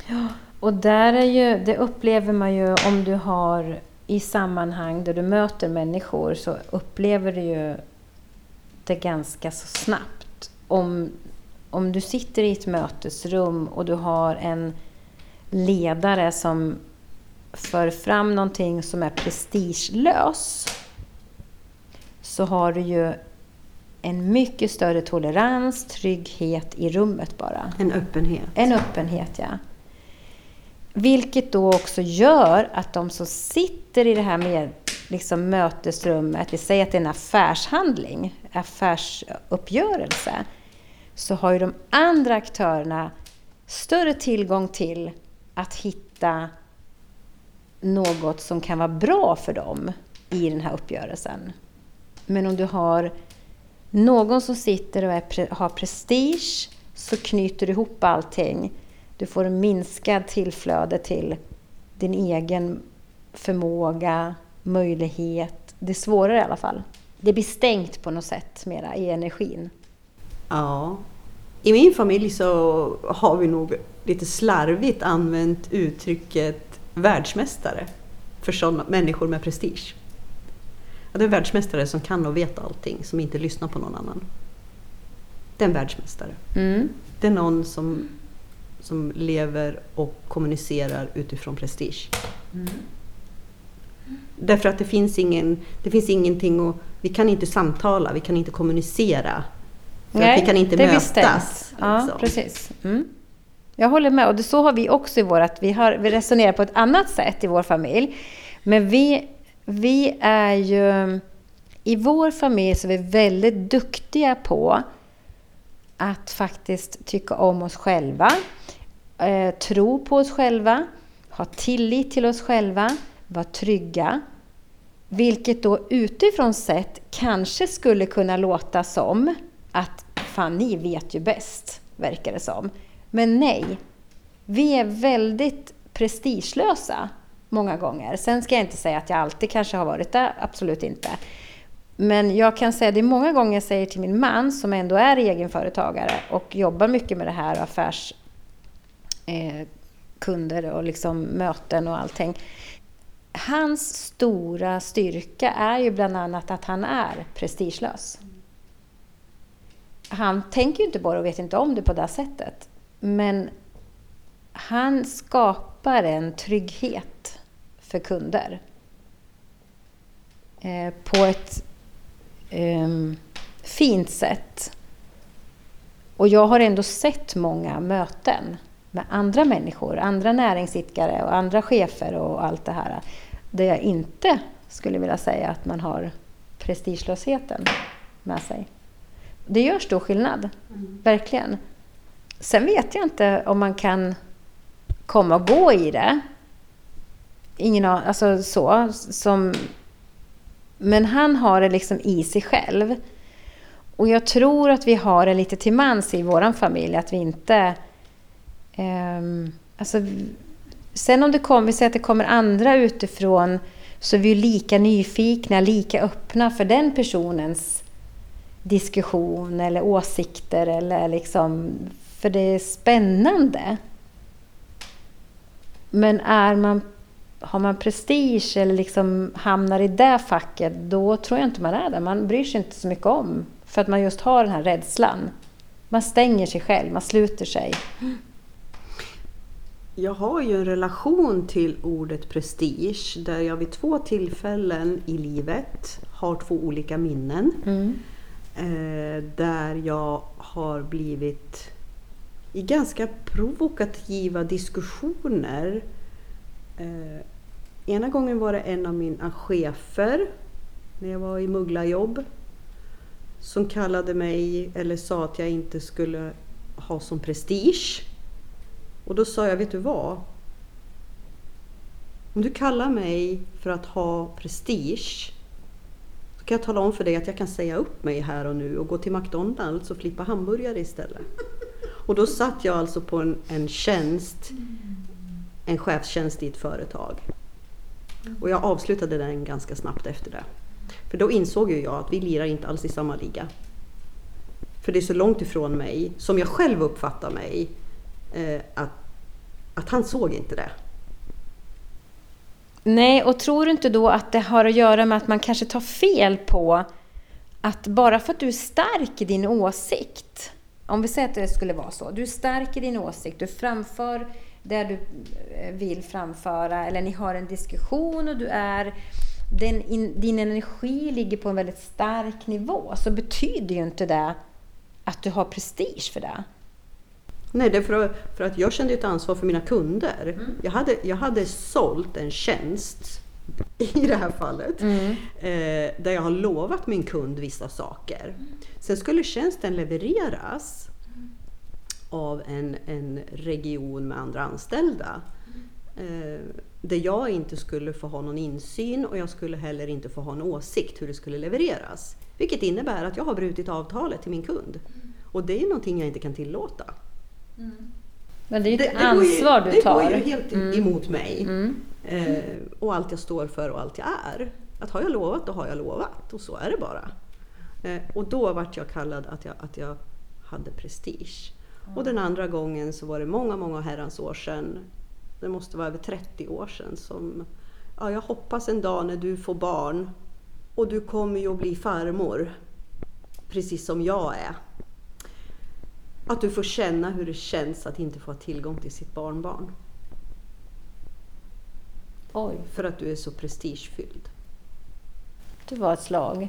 Ja, Och där är ju, det upplever man ju om du har i sammanhang där du möter människor så upplever du ju det ganska så snabbt. Om, om du sitter i ett mötesrum och du har en ledare som för fram någonting som är prestigelös så har du ju en mycket större tolerans, trygghet i rummet bara. En öppenhet. En öppenhet, ja. Vilket då också gör att de som sitter i det här med liksom mötesrummet, vi säger att det är en affärshandling, affärsuppgörelse, så har ju de andra aktörerna större tillgång till att hitta något som kan vara bra för dem i den här uppgörelsen. Men om du har någon som sitter och är, har prestige så knyter du ihop allting. Du får en minskad tillflöde till din egen förmåga, möjlighet. Det är svårare i alla fall. Det blir stängt på något sätt mera i energin. Ja. I min familj så har vi nog lite slarvigt använt uttrycket världsmästare för sådana människor med prestige. Ja, det är en världsmästare som kan och vet allting, som inte lyssnar på någon annan. Det är en världsmästare. Mm. Det är någon som, som lever och kommunicerar utifrån prestige. Därför att det finns, ingen, det finns ingenting och vi kan inte samtala, vi kan inte kommunicera. Att vi kan inte mötas. stängt. Ja, liksom. precis. Mm. Jag håller med. Och det, så har vi också i vårt... Vi, har, vi resonerar på ett annat sätt i vår familj. Men vi, vi är ju... I vår familj så är vi väldigt duktiga på att faktiskt tycka om oss själva, eh, tro på oss själva, ha tillit till oss själva, vara trygga. Vilket då utifrån sett kanske skulle kunna låta som att fan, ni vet ju bäst, verkar det som. Men nej, vi är väldigt prestigelösa många gånger. Sen ska jag inte säga att jag alltid kanske har varit det, absolut inte. Men jag kan säga det är många gånger jag säger till min man som ändå är egenföretagare och jobbar mycket med det här affärskunder eh, och liksom möten och allting. Hans stora styrka är ju bland annat att han är prestigelös. Han tänker ju inte på det och vet inte om det på det sättet. Men han skapar en trygghet för kunder. Eh, på ett ehm, fint sätt. Och jag har ändå sett många möten med andra människor, andra näringsidkare och andra chefer och allt det här. Där jag inte skulle vilja säga att man har prestigelösheten med sig. Det gör stor skillnad, mm. verkligen. Sen vet jag inte om man kan komma och gå i det. Ingen alltså så, som... Men han har det liksom i sig själv. Och jag tror att vi har det lite till mans i vår familj, att vi inte... Um, alltså, sen om det kommer, vi säger att det kommer andra utifrån, så är vi lika nyfikna, lika öppna för den personens diskussion eller åsikter. Eller liksom, för det är spännande. Men är man, har man prestige eller liksom hamnar i det facket, då tror jag inte man är där. Man bryr sig inte så mycket om för att man just har den här rädslan. Man stänger sig själv, man sluter sig. Jag har ju en relation till ordet prestige där jag vid två tillfällen i livet har två olika minnen. Mm. Eh, där jag har blivit i ganska provokativa diskussioner. Eh, ena gången var det en av mina chefer när jag var i mugglarjobb som kallade mig eller sa att jag inte skulle ha som prestige. Och då sa jag, vet du vad? Om du kallar mig för att ha prestige så kan jag tala om för dig att jag kan säga upp mig här och nu och gå till McDonalds och flippa hamburgare istället. Och då satt jag alltså på en, en tjänst, en chefstjänst i ett företag. Och jag avslutade den ganska snabbt efter det. För då insåg ju jag att vi lirar inte alls i samma liga. För det är så långt ifrån mig, som jag själv uppfattar mig, eh, att, att han såg inte det. Nej, och tror du inte då att det har att göra med att man kanske tar fel på att bara för att du är stark i din åsikt, om vi säger att det skulle vara så, du i din åsikt, du framför det du eh, vill framföra, eller ni har en diskussion och du är den in, din energi ligger på en väldigt stark nivå så betyder ju inte det att du har prestige för det. Nej, det är för, att, för att jag kände ett ansvar för mina kunder. Mm. Jag, hade, jag hade sålt en tjänst i det här fallet. Mm. Eh, där jag har lovat min kund vissa saker. Sen skulle tjänsten levereras av en, en region med andra anställda. Eh, där jag inte skulle få ha någon insyn och jag skulle heller inte få ha en åsikt hur det skulle levereras. Vilket innebär att jag har brutit avtalet till min kund. Och det är någonting jag inte kan tillåta. Mm. Men det är ett det, ansvar det ju, du tar. Det går ju helt mm. emot mig. Mm. Eh, och allt jag står för och allt jag är. Att har jag lovat, då har jag lovat. Och så är det bara. Eh, och då vart jag kallad att jag, att jag hade prestige. Och den andra gången så var det många, många herrans år sedan det måste vara över 30 år sedan, som ja, jag hoppas en dag när du får barn och du kommer ju att bli farmor, precis som jag är. Att du får känna hur det känns att inte få tillgång till sitt barnbarn. Oj. För att du är så prestigefylld. Det var ett slag.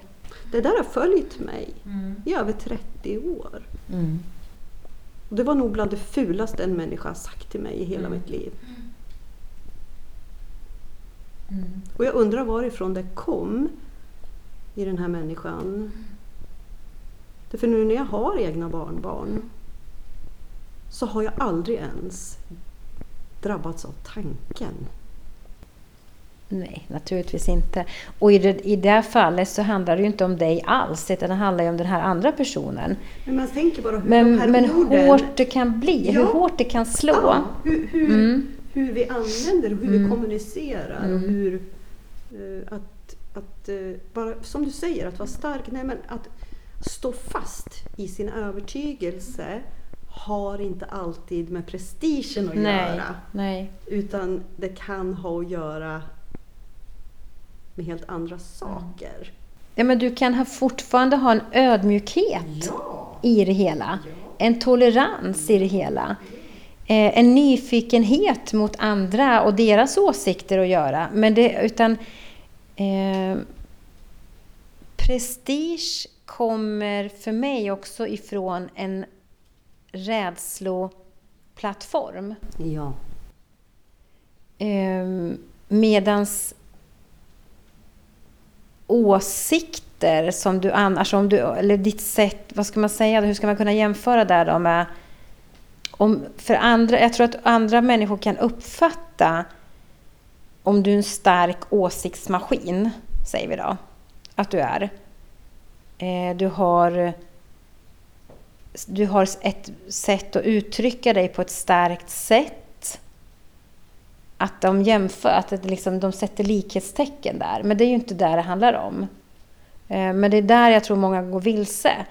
Det där har följt mig mm. i över 30 år. Mm. Och det var nog bland det fulaste en människa sagt till mig i hela mm. mitt liv. Mm. Och jag undrar varifrån det kom i den här människan. För nu när jag har egna barnbarn så har jag aldrig ens drabbats av tanken. Nej, naturligtvis inte. Och i det, i det fallet så handlar det ju inte om dig alls, utan det handlar ju om den här andra personen. Men man tänker bara hur men, de här men orden... hårt det kan bli, ja. hur hårt det kan slå. Ja, hur, hur, mm. hur vi använder, hur mm. vi kommunicerar mm. och hur... Uh, att, att uh, bara, som du säger, att vara stark. Nej, men att stå fast i sin övertygelse har inte alltid med prestigen att nej, göra. Nej. Utan det kan ha att göra med helt andra saker. Ja, men du kan ha fortfarande ha en ödmjukhet ja. i det hela. Ja. En tolerans i det hela. Eh, en nyfikenhet mot andra och deras åsikter att göra. Men det, utan eh, prestige kommer för mig också ifrån en rädslo plattform. Ja. Eh, medans åsikter som du annars, om du, eller ditt sätt, vad ska man säga, hur ska man kunna jämföra där då med om, för andra, jag tror att andra människor kan uppfatta om du är en stark åsiktsmaskin, säger vi då, att du är. Eh, du har du har ett sätt att uttrycka dig på ett starkt sätt. Att de jämför, att det liksom, de sätter likhetstecken där. Men det är ju inte där det handlar om. Eh, men det är där jag tror många går vilse.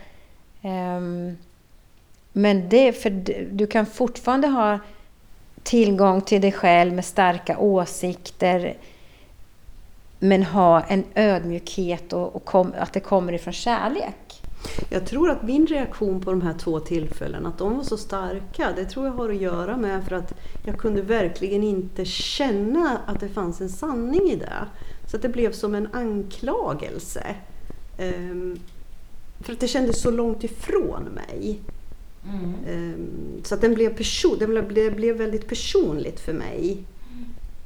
Ehm, men det, för du kan fortfarande ha tillgång till dig själv med starka åsikter men ha en ödmjukhet och, och kom, att det kommer ifrån kärlek. Jag tror att min reaktion på de här två tillfällena, att de var så starka, det tror jag har att göra med för att jag kunde verkligen inte känna att det fanns en sanning i det. Så att det blev som en anklagelse. Um, för att det kändes så långt ifrån mig. Mm. Um, så att den blev, person, den blev, det blev väldigt personligt för mig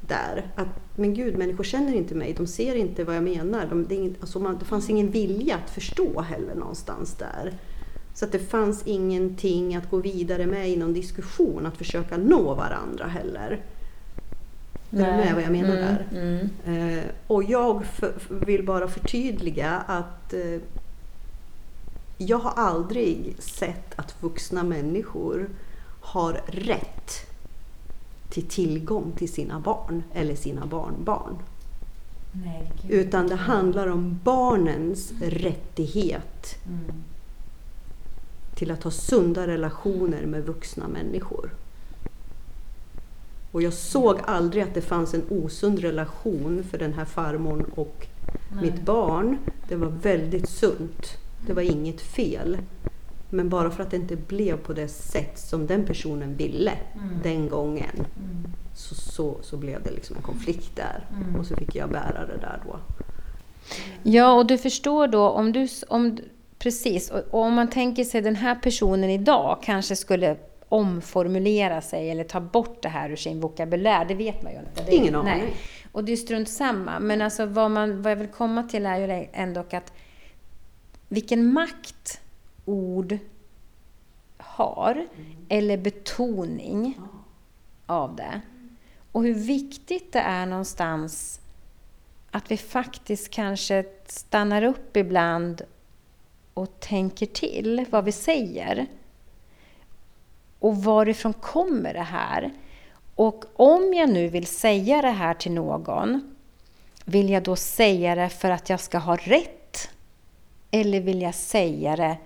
där. Att, men gud, människor känner inte mig, de ser inte vad jag menar. De, det, inget, alltså man, det fanns ingen vilja att förstå heller någonstans där. Så att det fanns ingenting att gå vidare med i någon diskussion, att försöka nå varandra heller. Nej. Är du med vad jag menar mm, där? Mm. Eh, och jag för, vill bara förtydliga att eh, jag har aldrig sett att vuxna människor har rätt till tillgång till sina barn eller sina barnbarn. Nej, Utan det handlar om barnens rättighet mm. till att ha sunda relationer med vuxna människor. Och jag såg aldrig att det fanns en osund relation för den här farmor och Nej. mitt barn. Det var väldigt sunt. Det var inget fel. Men bara för att det inte blev på det sätt som den personen ville mm. den gången mm. så, så, så blev det liksom en konflikt där. Mm. Och så fick jag bära det där då. Ja, och du förstår då om du... Om, precis, och, och om man tänker sig den här personen idag kanske skulle omformulera sig eller ta bort det här ur sin vokabulär, det vet man ju inte. Det, Ingen aning. Och det är strunt samma. Men alltså vad, man, vad jag vill komma till är ju ändå att vilken makt ord har, mm. eller betoning av det. Och hur viktigt det är någonstans att vi faktiskt kanske stannar upp ibland och tänker till vad vi säger. Och varifrån kommer det här? Och om jag nu vill säga det här till någon, vill jag då säga det för att jag ska ha rätt? Eller vill jag säga det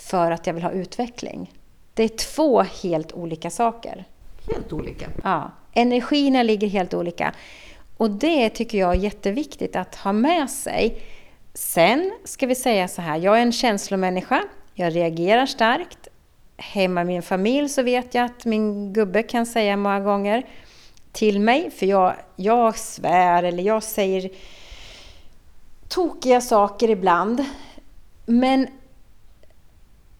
för att jag vill ha utveckling. Det är två helt olika saker. Helt olika? Ja. Energierna ligger helt olika. Och det tycker jag är jätteviktigt att ha med sig. Sen ska vi säga så här, jag är en känslomänniska. Jag reagerar starkt. Hemma i min familj så vet jag att min gubbe kan säga många gånger till mig, för jag, jag svär eller jag säger tokiga saker ibland. Men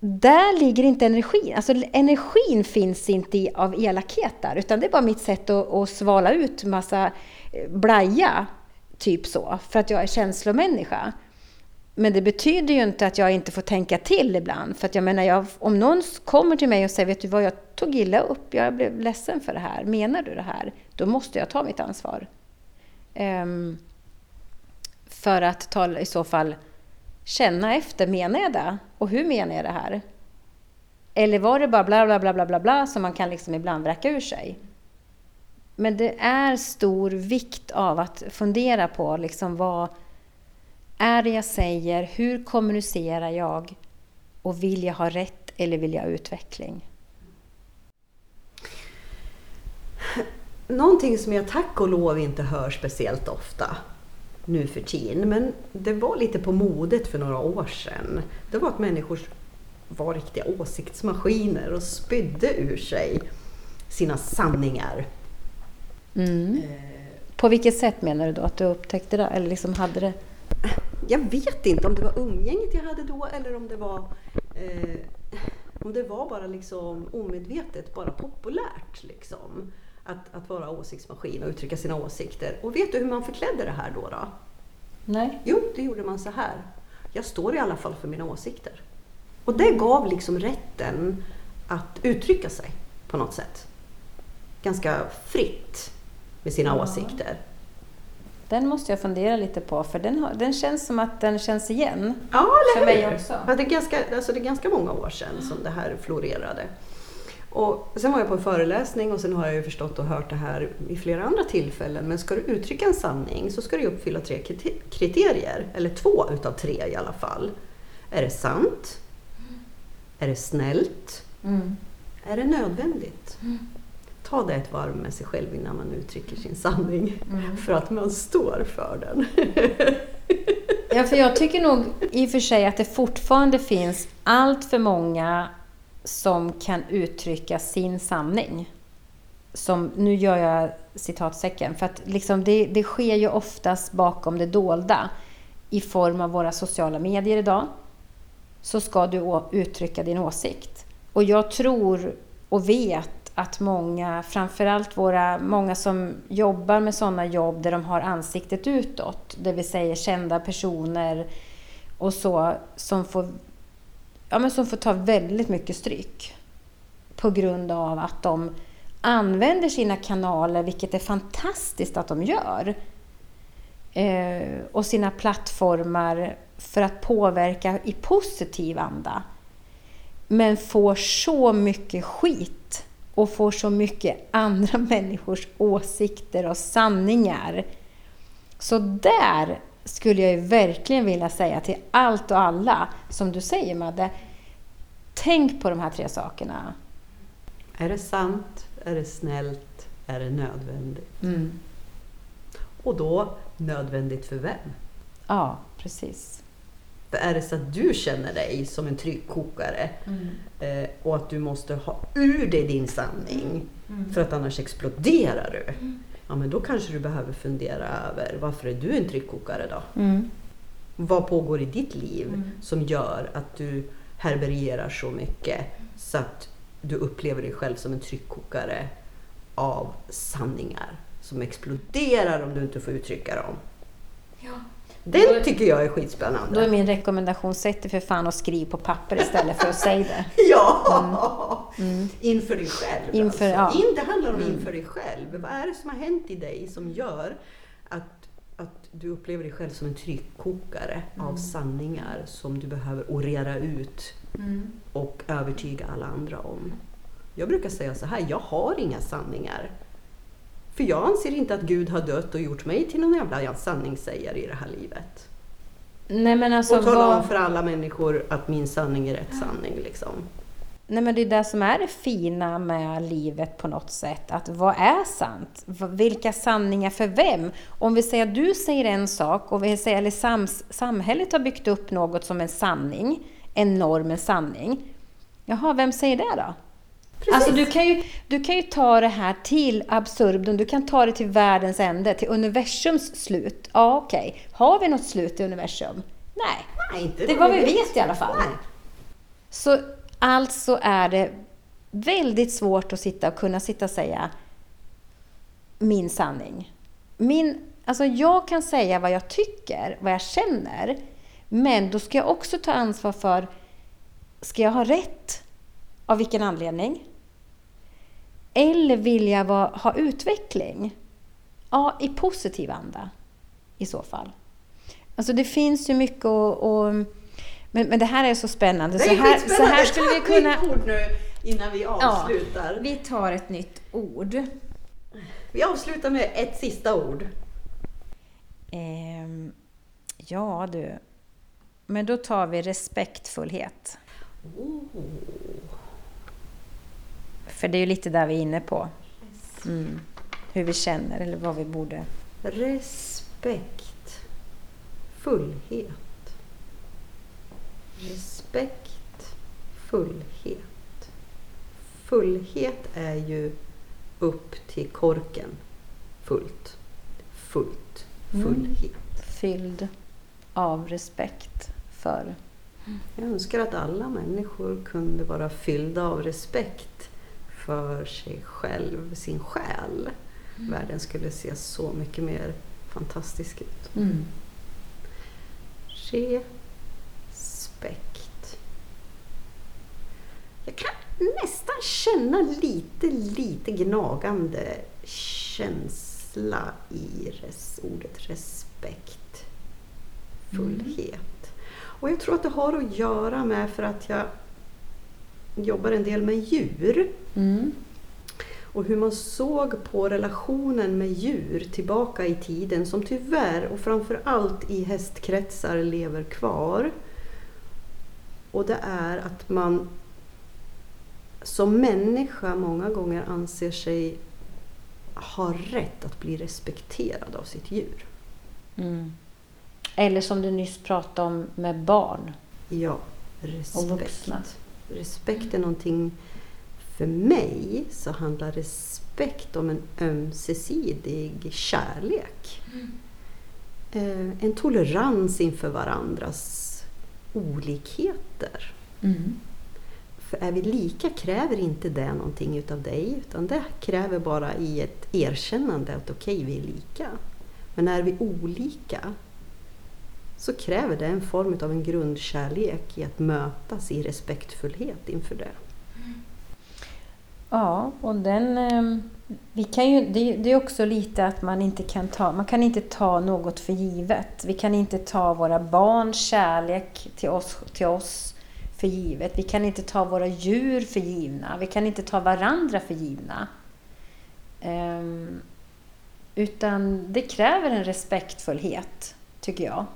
där ligger inte energin. Alltså energin finns inte i, av elakhet där, utan det är bara mitt sätt att, att svala ut massa eh, blaja, typ så, för att jag är känslomänniska. Men det betyder ju inte att jag inte får tänka till ibland. För att jag menar, jag, om någon kommer till mig och säger, vet du vad, jag tog illa upp, jag blev ledsen för det här, menar du det här? Då måste jag ta mitt ansvar. Um, för att ta i så fall känna efter, menar jag det? Och hur menar jag det här? Eller var det bara bla bla bla bla bla, bla som man kan liksom ibland vräka ur sig? Men det är stor vikt av att fundera på liksom vad är det jag säger? Hur kommunicerar jag? Och vill jag ha rätt eller vill jag ha utveckling? Någonting som jag tack och lov inte hör speciellt ofta nu för tiden. Men det var lite på modet för några år sedan. Det var att människor var riktiga åsiktsmaskiner och spydde ur sig sina sanningar. Mm. Eh. På vilket sätt menar du då att du upptäckte det? Eller liksom hade det? Jag vet inte om det var umgänget jag hade då eller om det var eh, Om det var bara liksom omedvetet, bara populärt liksom. Att, att vara åsiktsmaskin och uttrycka sina åsikter. Och vet du hur man förklädde det här då? då? Nej. Jo, det gjorde man så här. Jag står i alla fall för mina åsikter. Och det gav liksom rätten att uttrycka sig på något sätt. Ganska fritt med sina Ja. åsikter. Den måste jag fundera lite på, för den, har, den känns som att den känns igen. Ja, eller För mig hur? också. Ja, det, är ganska, alltså det är ganska många år sedan som det här florerade. Och sen var jag på en föreläsning och sen har jag ju förstått och hört det här i flera andra tillfällen. Men ska du uttrycka en sanning så ska du uppfylla tre krite- kriterier, eller två utav tre i alla fall. Är det sant? Är det snällt? Mm. Är det nödvändigt? Ta det ett varv med sig själv innan man uttrycker sin sanning. Mm. För att man står för den. Ja, för jag tycker nog i och för sig att det fortfarande finns allt för många som kan uttrycka sin sanning. Som, nu gör jag citatsäcken, för att liksom det, det sker ju oftast bakom det dolda. I form av våra sociala medier idag. Så ska du uttrycka din åsikt. Och jag tror och vet att många, framförallt våra, många som jobbar med sådana jobb där de har ansiktet utåt, det vill säga kända personer och så, som får, ja, men som får ta väldigt mycket stryk. På grund av att de använder sina kanaler, vilket är fantastiskt att de gör. Eh, och sina plattformar för att påverka i positiv anda. Men får så mycket skit och får så mycket andra människors åsikter och sanningar. Så där skulle jag ju verkligen vilja säga till allt och alla, som du säger Madde, tänk på de här tre sakerna. Är det sant? Är det snällt? Är det nödvändigt? Mm. Och då, nödvändigt för vem? Ja, precis. För är det så att du känner dig som en tryckkokare eh, och att du måste ha ur dig din sanning för att annars exploderar du. Ja, men då kanske du behöver fundera över varför är du en tryckkokare då? Mm. Vad pågår i ditt liv Mm. som gör att du härbärgerar så mycket så att du upplever dig själv som en tryckkokare av sanningar som exploderar om du inte får uttrycka dem. Ja. Den tycker jag är skitspännande. Då är min rekommendation, sätt dig för fan och skriv på papper istället för att säga det. Ja! Inför dig själv. Mm. Inför- alltså. ja. In, det handlar om inför dig själv. Vad är det som har hänt i dig som gör att, att du upplever dig själv som en tryckkokare Mm. av sanningar som du behöver orera ut och övertyga alla andra om? Jag brukar säga så här, jag har inga sanningar. För jag anser inte att Gud har dött och gjort mig till någon jävla sanningssägare i det här livet. Nej men alltså, och tala vad... om för alla människor att min sanning är rätt sanning. Liksom. Nej men det är det som är det fina med livet på något sätt. Att vad är sant? Vilka sanningar för vem? Om vi säger att du säger en sak och vi säger, eller sams, samhället har byggt upp något som en sanning, en norm, en sanning. Jaha, vem säger det då? Precis. Alltså du kan, ju, du kan ju ta det här till absurdum, du kan ta det till världens ände, till universums slut. Ja, okej. Har vi något slut i universum? Nej. Nej, inte Det är vad vi vet i alla fall. Nej. Så alltså är det väldigt svårt att sitta och kunna sitta och säga min sanning. Min, alltså jag kan säga vad jag tycker, vad jag känner, men då ska jag också ta ansvar för, ska jag ha rätt? Av vilken anledning? Eller vill jag vara, ha utveckling? Ja, i positiv anda i så fall. Alltså det finns ju mycket att... men, men det här är så spännande. Det så, är här, så här skulle vi Ta ett kunna... ord nu innan vi avslutar. Vi tar ett nytt ord. Vi avslutar med ett sista ord. Ehm, ja du. Men då tar vi respektfullhet. Oh. För det är ju lite där vi är inne på. Mm. Hur vi känner eller vad vi borde... Respekt. Fullhet. Respekt. Fullhet. Fullhet är ju upp till korken. Fullt. Fullt. Mm. Fullhet. Fylld av respekt för... Jag önskar att alla människor kunde vara fyllda av respekt för sig själv, sin själ. Världen skulle se så mycket mer fantastisk ut. Mm. Respekt. Jag kan nästan känna lite, lite gnagande känsla i res, ordet respekt. Fullhet. Och jag tror att det har att göra med för att jag jobbar en del med djur. Mm. Och hur man såg på relationen med djur tillbaka i tiden som tyvärr och framför allt i hästkretsar lever kvar. Och det är att man som människa många gånger anser sig ha rätt att bli respekterad av sitt djur. Mm. Eller som du nyss pratade om med barn. Ja, Och respekt. vuxna. Respekt är någonting, för mig så handlar respekt om en ömsesidig kärlek. Eh, En tolerans inför varandras olikheter. Mm. För är vi lika kräver inte det någonting utav dig utan det kräver bara i ett erkännande att okej, vi är lika. Men är vi olika så kräver det en form av en grundkärlek i att mötas i respektfullhet inför det. Ja, och den... Ehm, vi kan ju, det, det är också lite att man inte kan ta, man kan inte ta något för givet. Vi kan inte ta våra barns kärlek till oss, till oss för givet. Vi kan inte ta våra djur för givna. Vi kan inte ta varandra för givna. Ehm, utan det kräver en respektfullhet, tycker jag.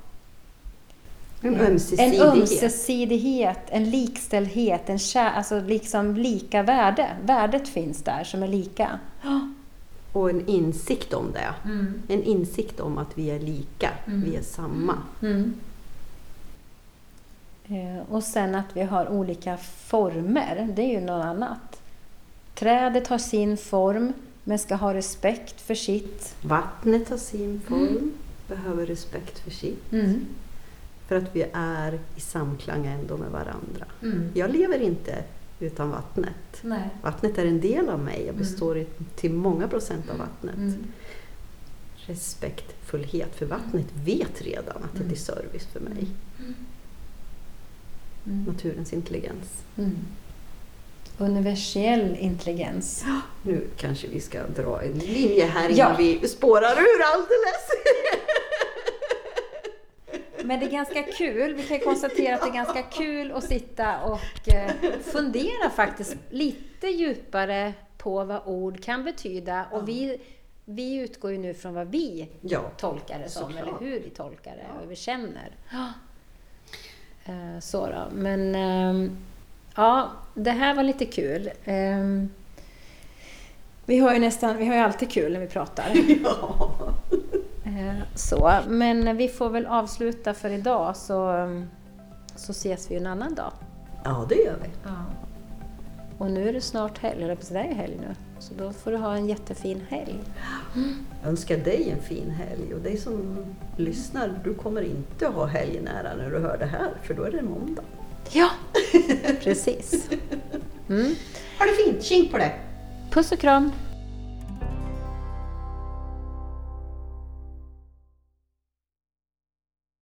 En En ömsesidighet. ömsesidighet, en likställdhet, en kär, alltså liksom lika värde. Värdet finns där som är lika. Och en insikt om det. Mm. En insikt om att vi är lika, Mm. vi är samma. Mm. Eh, Och sen att vi har olika former, det är ju något annat. Trädet har sin form, men ska ha respekt för sitt. Vattnet har sin form, behöver respekt för sitt. Mm. För att vi är i samklang ändå med varandra. Mm. Jag lever inte utan vattnet. Nej. Vattnet är en del av mig. Jag Mm. består i, till många procent av vattnet. Mm. Respektfullhet, för vattnet vet redan att det är Mm. service för mig. Mm. Naturens intelligens. Mm. Universell intelligens. Nu kanske vi ska dra en linje här innan Ja. vi spårar ur alldeles. Men det är ganska kul. Vi kan konstatera att det är ganska kul att sitta och eh, fundera faktiskt lite djupare på vad ord kan betyda. Och vi, vi utgår ju nu från vad vi Ja, tolkar det som, Såklart. eller hur vi tolkar det och hur vi känner. Eh, Så då. Men ehm, ja, det här var lite kul. Ehm, Vi har ju nästan, vi har ju alltid kul när vi pratar. ja. Eh, Så, men vi får väl avsluta för idag så, så ses vi en annan dag. ja det gör vi. Och nu är det snart helg, det är helg nu. Så då får du ha en jättefin helg. Jag önskar dig en fin helg och dig som lyssnar, du kommer inte ha helg nära när du hör det här, för då är det måndag. Ja, precis. Mm. Ha det fint, tjing på det! Puss och kram!